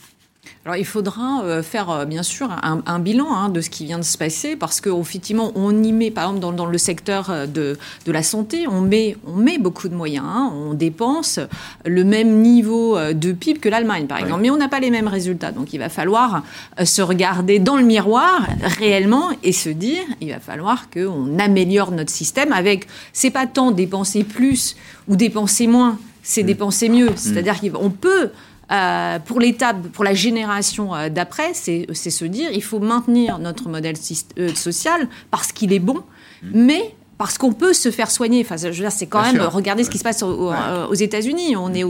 Alors il faudra euh, faire euh, bien sûr un, bilan hein, de ce qui vient de se passer parce qu'effectivement on y met par exemple dans, le secteur euh, de, de, la santé on met, on met beaucoup de moyens, hein. on dépense le même niveau de PIB que l'Allemagne par exemple, mais on n'a pas les mêmes résultats donc il va falloir se regarder dans le miroir réellement et se dire il va falloir qu'on améliore notre système avec c'est pas tant dépenser plus ou dépenser moins c'est mmh. dépenser mieux, mmh. c'est-à-dire qu'on peut euh, pour l'étape, pour la génération euh, d'après, c'est se dire il faut maintenir notre modèle euh, social parce qu'il est bon, mmh. mais parce qu'on peut se faire soigner. Enfin, je veux dire, c'est quand même regardez ce qui se passe aux, États-Unis. On est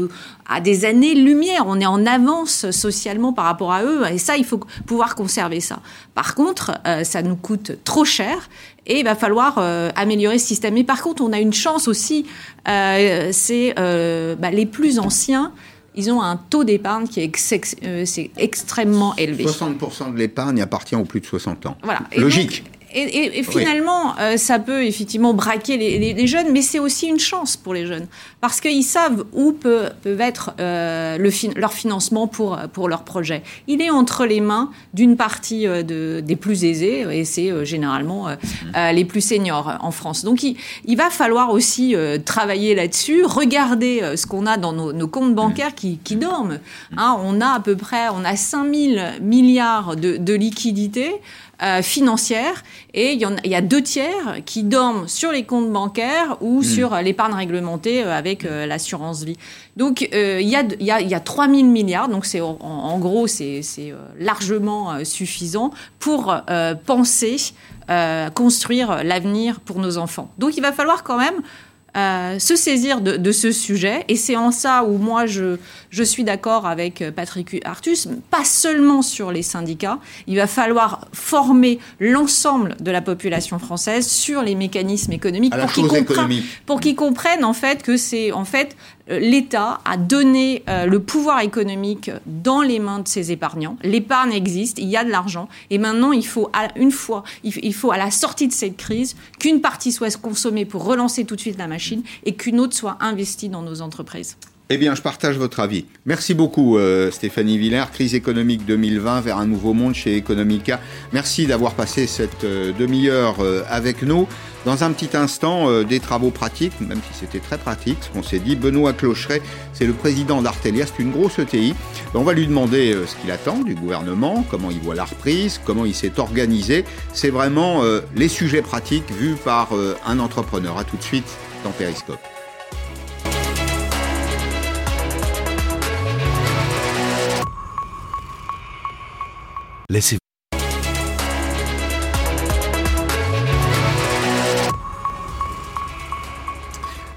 à des années-lumière, on est en avance socialement par rapport à eux, et ça, il faut pouvoir conserver ça. Par contre, ça nous coûte trop cher. Et il va falloir améliorer ce système. Mais par contre, on a une chance aussi, c'est bah, les plus anciens ils ont un taux d'épargne qui est, euh, extrêmement élevé.
60% de l'épargne appartient aux plus de 60 ans.
Voilà.
Logique.
Et, finalement, euh, ça peut effectivement braquer les, jeunes, mais c'est aussi une chance pour les jeunes. Parce qu'ils savent où peut, peut être euh, le leur financement pour, pour leur projet. Il est entre les mains d'une partie euh, de, des plus aisés, et c'est généralement les plus seniors en France. Donc il, il va falloir aussi travailler là-dessus, regarder ce qu'on a dans nos, comptes bancaires qui, qui dorment. Hein, on a à peu près on a 5 000 milliards de, de liquidités. Euh, financière et il y, il y, a deux tiers qui dorment sur les comptes bancaires ou hmm. sur l'épargne réglementée euh, avec euh, l'assurance vie. Donc il, y a, il, y a, il y a 3 000 milliards, donc c'est en, gros c'est largement suffisant pour penser construire l'avenir pour nos enfants. Donc il va falloir quand même euh, se saisir de, ce sujet. Et c'est en ça où moi, je, je suis d'accord avec euh, Patrick Artus, pas seulement sur les syndicats. Il va falloir former l'ensemble de la population française sur les mécanismes économiques pour qu'ils comprennent, pour qu'ils comprennent en fait que c'est en fait l'État a donné euh, le pouvoir économique dans les mains de ses épargnants. L'épargne existe, il y a de l'argent, et maintenant il faut, une fois, il faut à la sortie de cette crise, qu'une partie soit consommée pour relancer tout de suite la machine et qu'une autre soit investie dans nos entreprises.
Eh bien, je partage votre avis. Merci beaucoup, euh, Stéphanie Villers. Crise économique 2020 vers un nouveau monde chez Economica. Merci d'avoir passé cette demi-heure avec nous. Dans un petit instant, euh, des travaux pratiques, même si c'était très pratique, ce qu'on s'est dit. Benoît Clocheret, c'est le président d'Artelia, c'est une grosse ETI. On va lui demander euh, ce qu'il attend du gouvernement, comment il voit la reprise, comment il s'est organisé. C'est vraiment euh, les sujets pratiques vus par un entrepreneur. A tout de suite dans Periscope. Laissez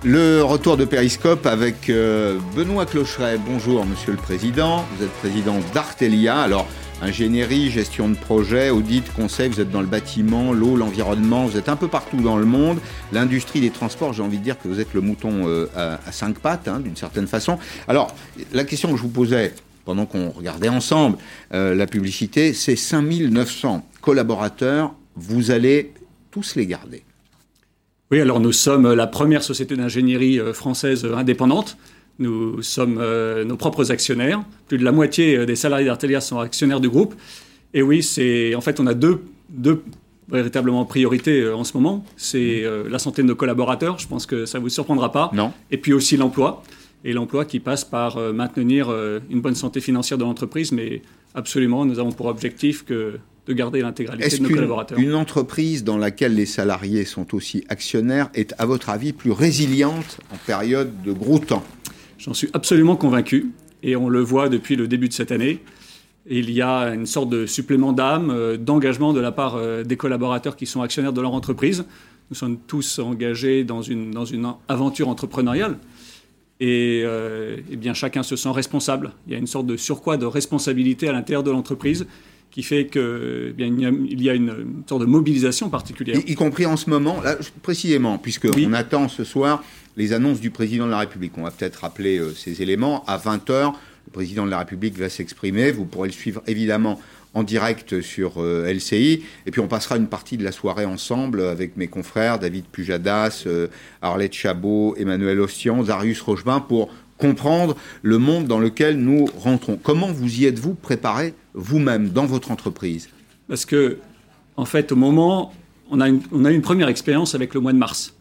Le retour de Périscope avec euh, Benoît Clocheret. Bonjour, monsieur le président. Vous êtes président d'Artelia. Alors, ingénierie, gestion de projet, audit, conseil, vous êtes dans le bâtiment, l'eau, l'environnement, vous êtes un peu partout dans le monde. L'industrie des transports, j'ai envie de dire que vous êtes le mouton euh, à, cinq pattes, hein, d'une certaine façon. Alors, la question que je vous posais pendant qu'on regardait ensemble euh, la publicité, c'est 5900 collaborateurs, vous allez tous les garder.
Oui, alors nous sommes la première société d'ingénierie euh, française euh, indépendante. Nous sommes euh, nos propres actionnaires. Plus de la moitié des salariés d'Artelia sont actionnaires du groupe. Et oui, c'est en fait on a deux, deux véritablement priorités en ce moment. C'est la santé de nos collaborateurs. Je pense que ça vous surprendra pas.
Non.
Et puis aussi l'emploi. Et l'emploi qui passe par maintenir une bonne santé financière de l'entreprise, mais absolument, nous avons pour objectif que de garder l'intégralité de nos collaborateurs.
Une entreprise dans laquelle les salariés sont aussi actionnaires est, à votre avis, plus résiliente en période de gros temps?
J'en suis absolument convaincu, et on le voit depuis le début de cette année. Il y a une sorte de supplément d'âme, euh, d'engagement de la part euh, des collaborateurs qui sont actionnaires de leur entreprise. Nous sommes tous engagés dans une, dans une aventure entrepreneuriale. Et, euh, eh bien chacun se sent responsable. Il y a une sorte de surcroît de responsabilité à l'intérieur de l'entreprise qui fait qu'il eh il y a une, sorte de mobilisation particulière.
Y, compris en ce moment, là, précisément, puisqu'on attend ce soir les annonces du président de la République. On va peut-être rappeler euh, ces éléments. À 20h, le président de la République va s'exprimer. Vous pourrez le suivre évidemment en direct sur euh, LCI. Et puis on passera une partie de la soirée ensemble avec mes confrères David Pujadas, euh, Arlette Chabot, Emmanuel Ostian, Darius Rochebin pour comprendre le monde dans lequel nous rentrons. Comment vous y êtes-vous préparé vous-même dans votre entreprise?
Parce que, en fait, au moment, on a une, on a une première expérience avec le mois de mars.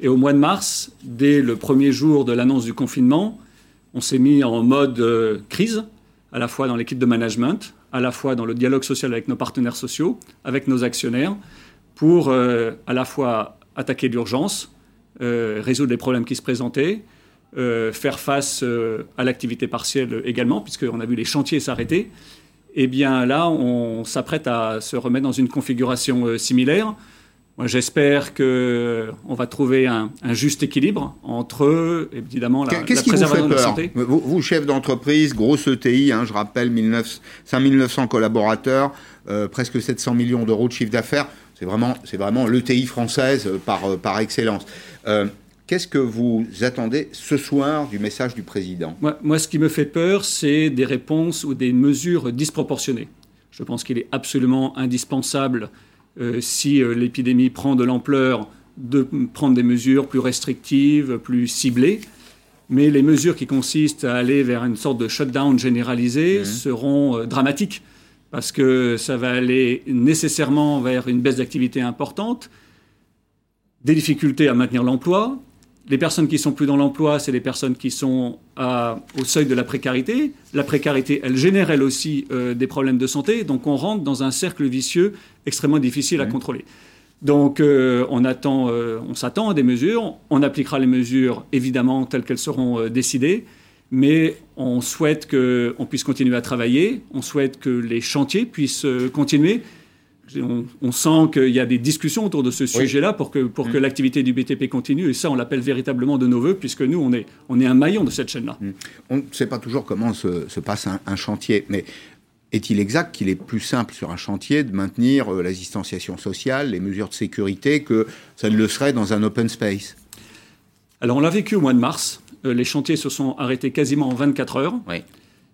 Et au mois de mars, dès le premier jour de l'annonce du confinement, on s'est mis en mode euh, crise, à la fois dans l'équipe de management, à la fois dans le dialogue social avec nos partenaires sociaux, avec nos actionnaires, pour euh, à la fois attaquer l'urgence, euh, résoudre les problèmes qui se présentaient, euh, faire face à l'activité partielle également, puisqu'on a vu les chantiers s'arrêter. Eh bien là, on s'apprête à se remettre dans une configuration similaire j'espère qu'on va trouver un, juste équilibre entre, évidemment, la,
la préservation de la santé. Vous, vous chef d'entreprise, grosse ETI, hein, je rappelle, 5900 collaborateurs, euh, presque 700 millions d'euros de chiffre d'affaires. C'est vraiment, c'est vraiment l'ETI française euh, par, euh, par excellence. Qu'est-ce que vous attendez ce soir du message du président?
Moi, moi, ce qui me fait peur, c'est des réponses ou des mesures disproportionnées. Je pense qu'il est absolument indispensable euh, si euh, l'épidémie prend de l'ampleur, de prendre des mesures plus restrictives, plus ciblées. Mais les mesures qui consistent à aller vers une sorte de shutdown généralisé seront euh, dramatiques parce que ça va aller nécessairement vers une baisse d'activité importante, des difficultés à maintenir l'emploi, les personnes qui sont plus dans l'emploi, c'est les personnes qui sont au seuil de la précarité. La précarité, elle génère elle aussi euh, des problèmes de santé. Donc on rentre dans un cercle vicieux extrêmement difficile à contrôler. Donc euh, on attend, euh, on s'attend à des mesures. On appliquera les mesures évidemment telles qu'elles seront décidées. Mais on souhaite qu'on puisse continuer à travailler. On souhaite que les chantiers puissent continuer on, sent qu'il y a des discussions autour de ce sujet-là pour que, pour que mm. l'activité du BTP continue. Et ça, on l'appelle véritablement de nos voeux, puisque nous, on est, on est un maillon de cette chaîne-là. Mm.
On ne sait pas toujours comment se, passe un, chantier, mais est-il exact qu'il est plus simple sur un chantier de maintenir euh, la distanciation sociale, les mesures de sécurité, que ça ne le serait dans un open space?
Alors, on l'a vécu au mois de mars. Euh, les chantiers se sont arrêtés quasiment en 24 heures. Oui.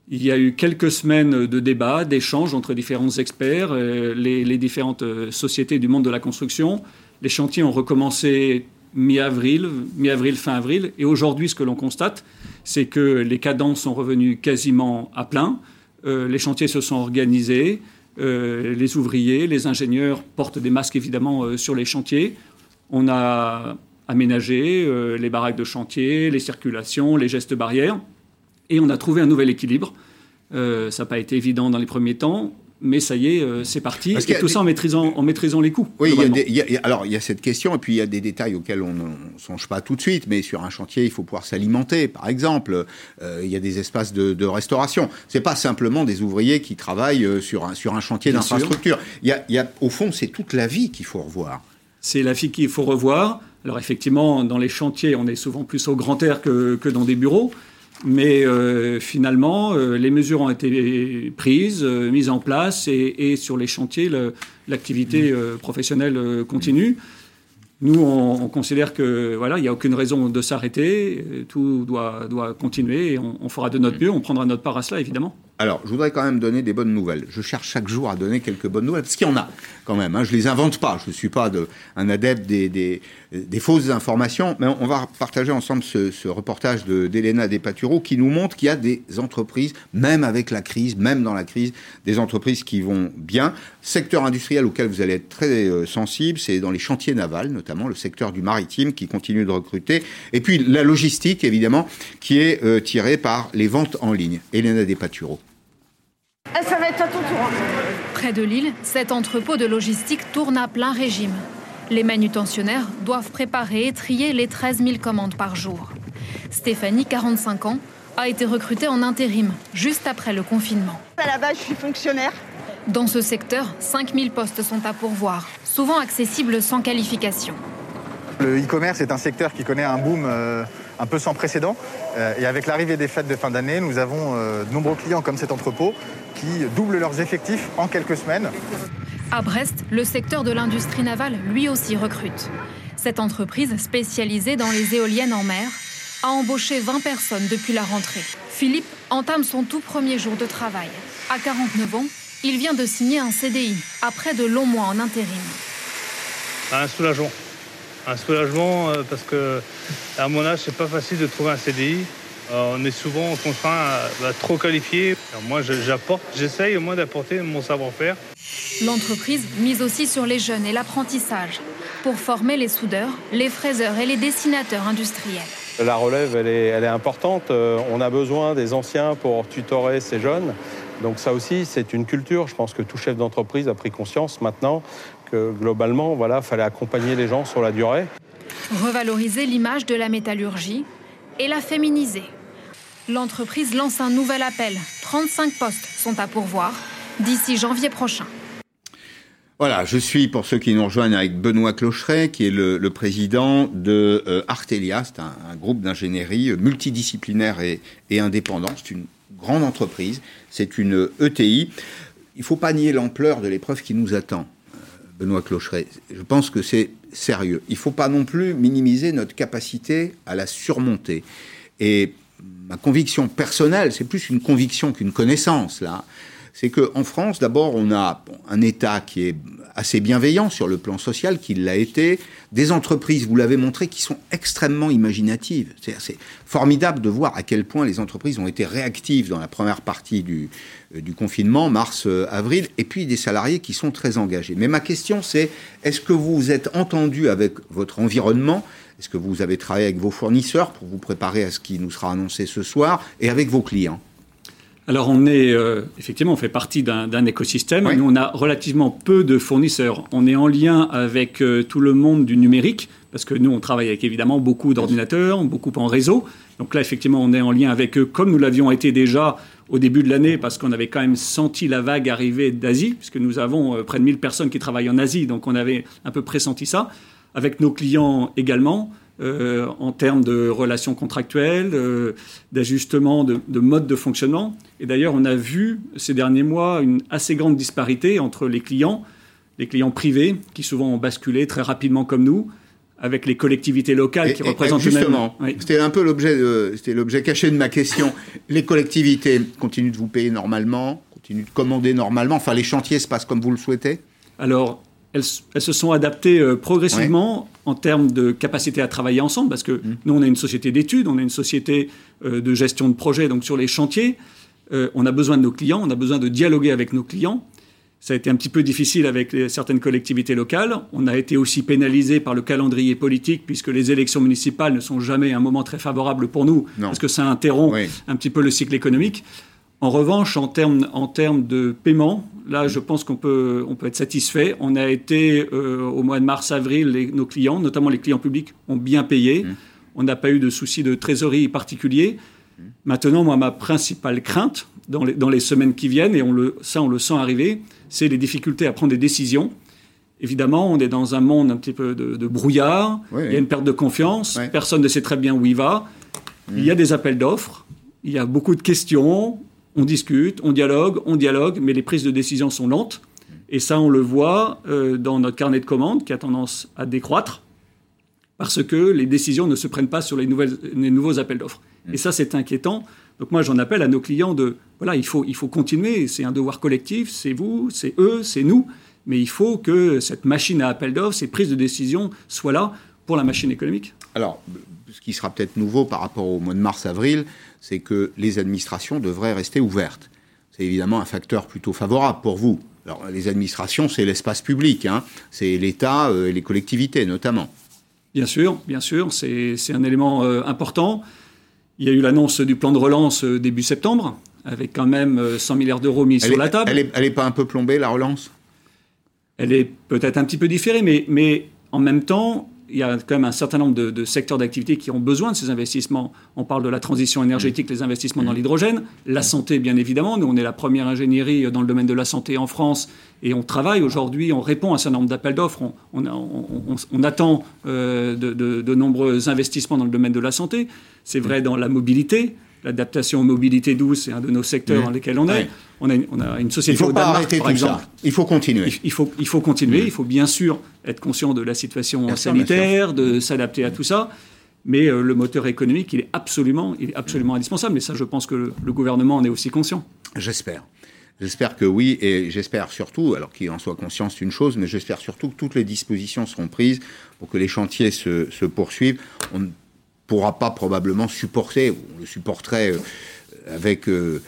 Il y a eu quelques semaines de débats, d'échanges entre différents experts, euh, les, différentes euh, sociétés du monde de la construction. Les chantiers ont recommencé mi-avril, mi-avril, fin avril. Et aujourd'hui, ce que l'on constate, c'est que les cadences sont revenues quasiment à plein. Euh, les chantiers se sont organisés. les ouvriers, les ingénieurs portent des masques évidemment sur les chantiers. On a aménagé les baraques de chantier, les circulations, les gestes barrières. Et on a trouvé un nouvel équilibre. Euh, ça n'a pas été évident dans les premiers temps, mais ça y est, euh, c'est parti. et tout ça en maîtrisant, en maîtrisant les coûts.
Oui, alors il y a cette question, et puis il y a des détails auxquels on ne songe pas tout de suite, mais sur un chantier, il faut pouvoir s'alimenter, par exemple. Euh, il y a des espaces de, de restauration. C'est pas simplement des ouvriers qui travaillent sur un, sur un chantier d'infrastructure. Il y a, au fond, c'est toute la vie qu'il faut revoir.
C'est la vie qu'il faut revoir. Alors effectivement, dans les chantiers, on est souvent plus au grand air que, que dans des bureaux. Mais euh, finalement, euh, les mesures ont été prises, euh, mises en place, et, sur les chantiers, l'activité professionnelle continue. Nous, on, considère que voilà, il n'y a aucune raison de s'arrêter, tout doit, doit continuer, et on, fera de notre mieux, on prendra notre part à cela, évidemment.
Alors, je voudrais quand même donner des bonnes nouvelles. Je cherche chaque jour à donner quelques bonnes nouvelles, parce qu'il y en a quand même. Hein. Je ne les invente pas. Je ne suis pas de, un adepte des, des, fausses informations. Mais on va partager ensemble ce, reportage d'Elena Despatureaux qui nous montre qu'il y a des entreprises, même avec la crise, même dans la crise, des entreprises qui vont bien. Secteur industriel auquel vous allez être très euh, sensible, c'est dans les chantiers navals, notamment le secteur du maritime qui continue de recruter. Et puis la logistique, évidemment, qui est euh, tirée par les ventes en ligne. Elena Despatureaux.
Eh, ça va être à ton tour. Hein.
Près de Lille, cet entrepôt de logistique tourne à plein régime. Les manutentionnaires doivent préparer et trier les 13 000 commandes par jour. Stéphanie, 45 ans, a été recrutée en intérim, juste après le confinement.
À la base, je suis fonctionnaire.
Dans ce secteur, 5 000 postes sont à pourvoir, souvent accessibles sans qualification.
Le e-commerce est un secteur qui connaît un boom euh, un peu sans précédent. Et avec l'arrivée des fêtes de fin d'année, nous avons de nombreux clients comme cet entrepôt qui doublent leurs effectifs en quelques semaines.
À Brest, le secteur de l'industrie navale lui aussi recrute. Cette entreprise, spécialisée dans les éoliennes en mer, a embauché 20 personnes depuis la rentrée. Philippe entame son tout premier jour de travail. À 49 ans, il vient de signer un CDI après de longs mois en intérim.
Un soulagement. Un soulagement euh, parce que à mon âge, c'est pas facile de trouver un CDI. Euh, on est souvent contraint à, trop qualifié. moi, j'apporte, j'essaye au moins d'apporter mon savoir-faire.
L'entreprise mise aussi sur les jeunes et l'apprentissage pour former les soudeurs, les fraiseurs et les dessinateurs industriels.
La relève, elle est, elle est importante. Euh, on a besoin des anciens pour tutorer ces jeunes. Donc ça aussi, c'est une culture. Je pense que tout chef d'entreprise a pris conscience maintenant que globalement, voilà, fallait accompagner les gens sur la durée.
Revaloriser l'image de la métallurgie et la féminiser. L'entreprise lance un nouvel appel. 35 postes sont à pourvoir d'ici janvier prochain.
Voilà, je suis, pour ceux qui nous rejoignent, avec Benoît Clocheret, qui est le, président de euh, Artelia. C'est un, groupe d'ingénierie multidisciplinaire et, et indépendant. C'est une grande entreprise, c'est une ETI. Il ne faut pas nier l'ampleur de l'épreuve qui nous attend, euh, Benoît Clocheret. Je pense que c'est sérieux. Il ne faut pas non plus minimiser notre capacité à la surmonter. Et ma conviction personnelle, c'est plus une conviction qu'une connaissance, là, c'est qu'en France, d'abord, on a un État qui est assez bienveillant sur le plan social, qui l'a été, des entreprises, vous l'avez montré, qui sont extrêmement imaginatives. C'est formidable de voir à quel point les entreprises ont été réactives dans la première partie du, euh, confinement, mars-avril, euh, et puis des salariés qui sont très engagés. Mais ma question, c'est est-ce que vous vous êtes entendu avec votre environnement? Est-ce que vous avez travaillé avec vos fournisseurs pour vous préparer à ce qui nous sera annoncé ce soir et avec vos clients?
Alors on est euh, effectivement on fait partie d'un écosystème. Nous on a relativement peu de fournisseurs. On est en lien avec euh, tout le monde du numérique parce que nous on travaille avec évidemment beaucoup d'ordinateurs, beaucoup en réseau. Donc là effectivement on est en lien avec eux comme nous l'avions été déjà au début de l'année parce qu'on avait quand même senti la vague arriver d'Asie puisque nous avons euh, près de 1000 personnes qui travaillent en Asie donc on avait un peu pressenti ça avec nos clients également. Euh, en termes de relations contractuelles, euh, d'ajustement de, de, mode de fonctionnement. Et d'ailleurs, on a vu ces derniers mois une assez grande disparité entre les clients, les clients privés, qui souvent ont basculé très rapidement comme nous, avec les collectivités locales qui représentent
justement, c'était un peu l'objet, c'était l'objet caché de ma question. les collectivités continuent de vous payer normalement, continuent de commander normalement. Enfin, les chantiers se passent comme vous le souhaitez.
Alors, elles, se sont adaptées euh, progressivement en termes de capacité à travailler ensemble, parce que mmh. nous, on est une société d'études, on est une société euh, de gestion de projet, donc sur les chantiers, euh, on a besoin de nos clients, on a besoin de dialoguer avec nos clients. Ça a été un petit peu difficile avec certaines collectivités locales. On a été aussi pénalisé par le calendrier politique, puisque les élections municipales ne sont jamais un moment très favorable pour nous, parce que ça interrompt un petit peu le cycle économique. En revanche, en termes, en de paiement, là, je pense qu'on peut, on peut être satisfait. On a été, euh, au mois de mars-avril, nos clients, notamment les clients publics, ont bien payé. Mmh. On n'a pas eu de soucis de trésorerie particuliers. Mmh. Maintenant, moi, ma principale crainte dans les, dans les semaines qui viennent, et on le, ça, on le sent arriver, c'est les difficultés à prendre des décisions. Évidemment, on est dans un monde un petit peu de, brouillard. il y a une perte de confiance. Personne ne sait très bien où il va. Il y a mmh. des appels d'offres. Il y a beaucoup de questions on discute, on dialogue, on dialogue, mais les prises de décision sont lentes. Et ça, on le voit euh, dans notre carnet de commandes qui a tendance à décroître parce que les décisions ne se prennent pas sur les, nouvelles, les nouveaux appels d'offres. Mm. Et ça, c'est inquiétant. Donc moi, j'en appelle à nos clients de, voilà, il faut, il faut continuer, c'est un devoir collectif, c'est vous, c'est eux, c'est nous, mais il faut que cette machine à appel d'offres, ces prises de décision soient là pour la machine économique.
Alors, ce qui sera peut-être nouveau par rapport au mois de mars-avril, c'est que les administrations devraient rester ouvertes. C'est évidemment un facteur plutôt favorable pour vous. Alors, les administrations, c'est l'espace public, hein. c'est l'État euh, et les collectivités notamment.
Bien sûr, bien sûr, c'est un élément euh, important. Il y a eu l'annonce du plan de relance euh, début septembre, avec quand même 100 milliards d'euros mis sur la table.
Elle n'est pas un peu plombée, la relance?
Elle est peut-être un petit peu différée, mais, mais en même temps, il y a quand même un certain nombre de, secteurs d'activité qui ont besoin de ces investissements. On parle de la transition énergétique, les investissements dans l'hydrogène, la santé bien évidemment. Nous, on est la première ingénierie dans le domaine de la santé en France et on travaille aujourd'hui, on répond à un certain nombre d'appels d'offres. On, attend euh, de, nombreux investissements dans le domaine de la santé. C'est vrai dans la mobilité. L'adaptation aux mobilités douces, c'est un de nos secteurs dans lesquels on est. On, a une, société
il faut pas arrêter par exemple. Ça. Il faut continuer.
Il, faut, il faut continuer. Il faut bien sûr être conscient de la situation sanitaire, de s'adapter à tout ça. Mais euh, le moteur économique, il est absolument, il est absolument indispensable. Et ça, je pense que le, gouvernement en est aussi conscient.
J'espère. J'espère que oui, et j'espère surtout, alors qu'il en soit conscient, c'est une chose, mais j'espère surtout que toutes les dispositions seront prises pour que les chantiers se, se poursuivent. On ne pourra pas probablement supporter, on le supporterait euh, avec euh,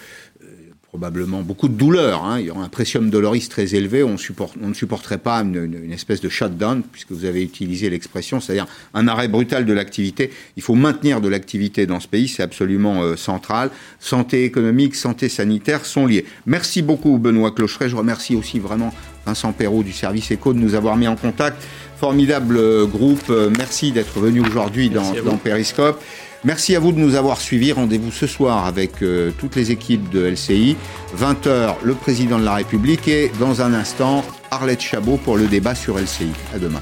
probablement beaucoup de douleur. Hein. Il y aura un précium doloris très élevé. On, ne supporterait pas une, espèce de shutdown, puisque vous avez utilisé l'expression, c'est-à-dire un arrêt brutal de l'activité. Il faut maintenir de l'activité dans ce pays, c'est absolument euh, central. Santé économique, santé sanitaire sont liés. Merci beaucoup Benoît Clocheret. Je remercie aussi vraiment Vincent Perrault du service ECO de nous avoir mis en contact. Formidable euh, groupe. Euh, merci d'être venu aujourd'hui dans, dans Periscope. Merci à vous de nous avoir suivis. Rendez-vous ce soir avec euh, toutes les équipes de LCI. 20h, le président de la République et dans un instant, Arlette Chabot pour le débat sur LCI. À demain.